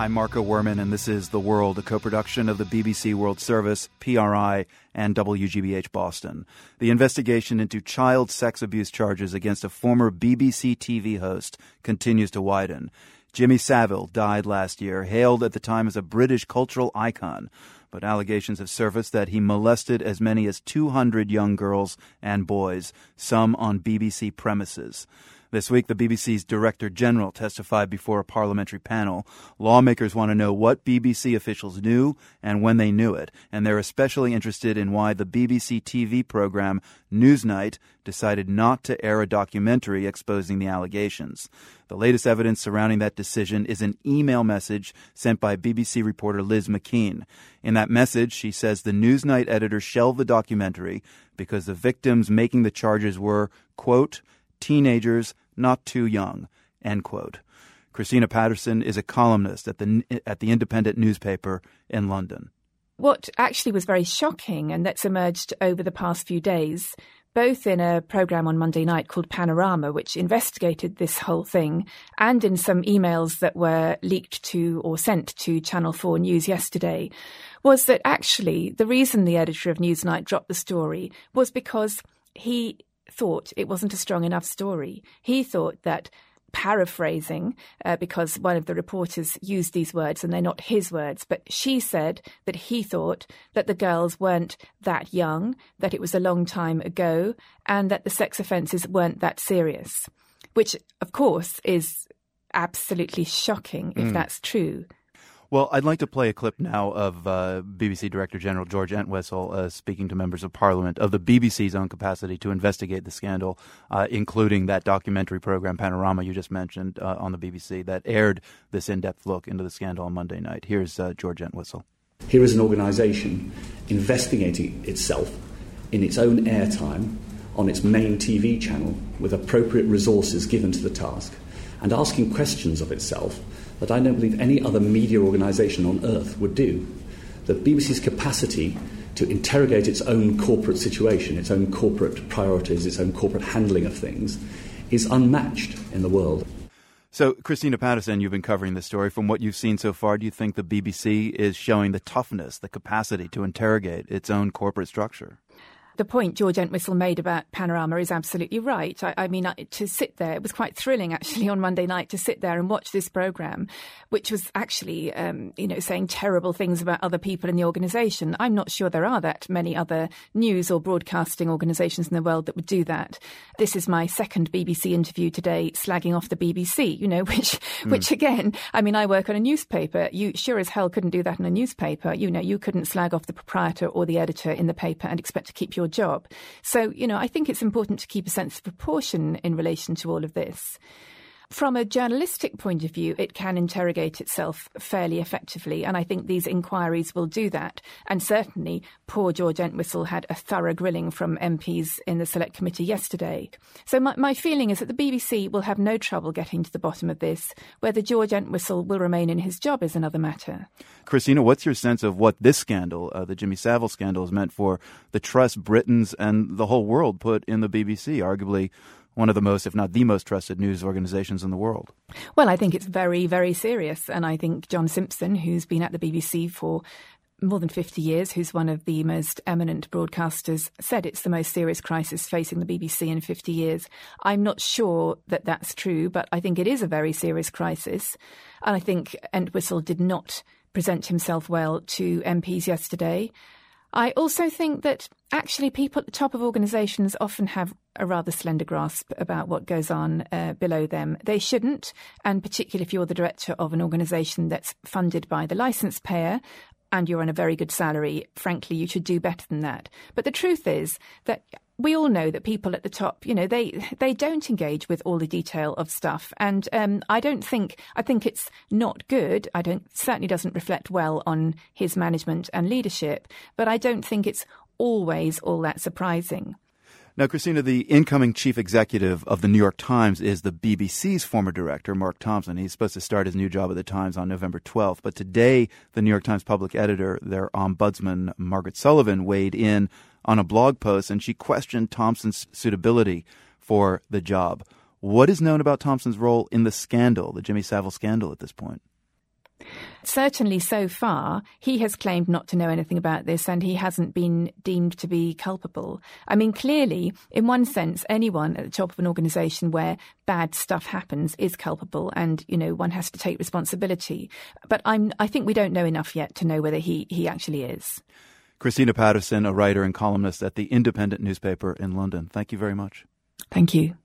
I'm Marco Werman, and this is The World, a co production of the BBC World Service, PRI, and WGBH Boston. The investigation into child sex abuse charges against a former BBC TV host continues to widen. Jimmy Savile died last year, hailed at the time as a British cultural icon, but allegations have surfaced that he molested as many as 200 young girls and boys, some on BBC premises. This week, the BBC's Director General testified before a parliamentary panel. Lawmakers want to know what BBC officials knew and when they knew it, and they're especially interested in why the BBC TV program Newsnight decided not to air a documentary exposing the allegations. The latest evidence surrounding that decision is an email message sent by BBC reporter Liz MacKean. In that message, she says the Newsnight editor shelved the documentary because the victims making the charges were, quote, teenagers not too young, end quote. Christina Patterson is a columnist at the, at the independent newspaper in London. What actually was very shocking, and that's emerged over the past few days, both in a program on Monday night called Panorama, which investigated this whole thing, and in some emails that were leaked to or sent to Channel 4 News yesterday, was that actually the reason the editor of Newsnight dropped the story was because he thought it wasn't a strong enough story. He thought that paraphrasing uh, because one of the reporters used these words and they're not his words, but she said that he thought that the girls weren't that young, that it was a long time ago, and that the sex offences weren't that serious, which, of course, is absolutely shocking if mm. that's true. Well, I'd like to play a clip now of uh, BBC Director General George Entwistle uh, speaking to members of Parliament of the BBC's own capacity to investigate the scandal, uh, including that documentary program Panorama you just mentioned uh, on the BBC that aired this in-depth look into the scandal on Monday night. Here's uh, George Entwistle. Here is an organisation investigating itself in its own airtime on its main TV channel with appropriate resources given to the task and asking questions of itself that I don't believe any other media organisation on earth would do. The BBC's capacity to interrogate its own corporate situation, its own corporate priorities, its own corporate handling of things, is unmatched in the world. So, Christina Patterson, you've been covering this story. From what you've seen so far, do you think the BBC is showing the toughness, the capacity to interrogate its own corporate structure? The point George Entwistle made about Panorama is absolutely right. I, I, mean, to sit there, it was quite thrilling actually on Monday night to sit there and watch this program, which was actually, um, you know, saying terrible things about other people in the organisation. I'm not sure there are that many other news or broadcasting organisations in the world that would do that. This is my second BBC interview today, slagging off the BBC, you know, which, mm. which again, I mean, I work on a newspaper. You sure as hell couldn't do that in a newspaper. You know, you couldn't slag off the proprietor or the editor in the paper and expect to keep your job. So, you know, I think it's important to keep a sense of proportion in relation to all of this. From a journalistic point of view, it can interrogate itself fairly effectively, and I think these inquiries will do that. And certainly, poor George Entwistle had a thorough grilling from MPs in the Select Committee yesterday. So my, my feeling is that the BBC will have no trouble getting to the bottom of this. Whether George Entwistle will remain in his job is another matter. Christina, what's your sense of what this scandal, uh, the Jimmy Savile scandal, has meant for the trust Britons and the whole world put in the BBC? Arguably, one of the most, if not the most trusted news organizations in the world. Well, I think it's very, very serious. And I think John Simpson, who's been at the BBC for more than 50 years, who's one of the most eminent broadcasters, said it's the most serious crisis facing the BBC in 50 years. I'm not sure that that's true, but I think it is a very serious crisis. And I think Entwistle did not present himself well to MPs yesterday. I also think that actually people at the top of organisations often have a rather slender grasp about what goes on uh, below them. They shouldn't, and particularly if you're the director of an organisation that's funded by the licence payer and you're on a very good salary, frankly, you should do better than that. But the truth is that we all know that people at the top, you know, they they don't engage with all the detail of stuff, and um, I don't think I think it's not good. I don't certainly doesn't reflect well on his management and leadership, but I don't think it's always all that surprising. Now, Christina, the incoming chief executive of the New York Times is the BBC's former director, Mark Thompson. He's supposed to start his new job at the Times on November 12th. But today, the New York Times public editor, their ombudsman, Margaret Sullivan, weighed in on a blog post and she questioned Thompson's suitability for the job. What is known about Thompson's role in the scandal, the Jimmy Savile scandal at this point? Certainly, so far, he has claimed not to know anything about this and he hasn't been deemed to be culpable. I mean, clearly, in one sense, anyone at the top of an organisation where bad stuff happens is culpable and, you know, one has to take responsibility. But I'm, I think we don't know enough yet to know whether he, he actually is. Christina Patterson, a writer and columnist at the Independent newspaper in London. Thank you very much. Thank you.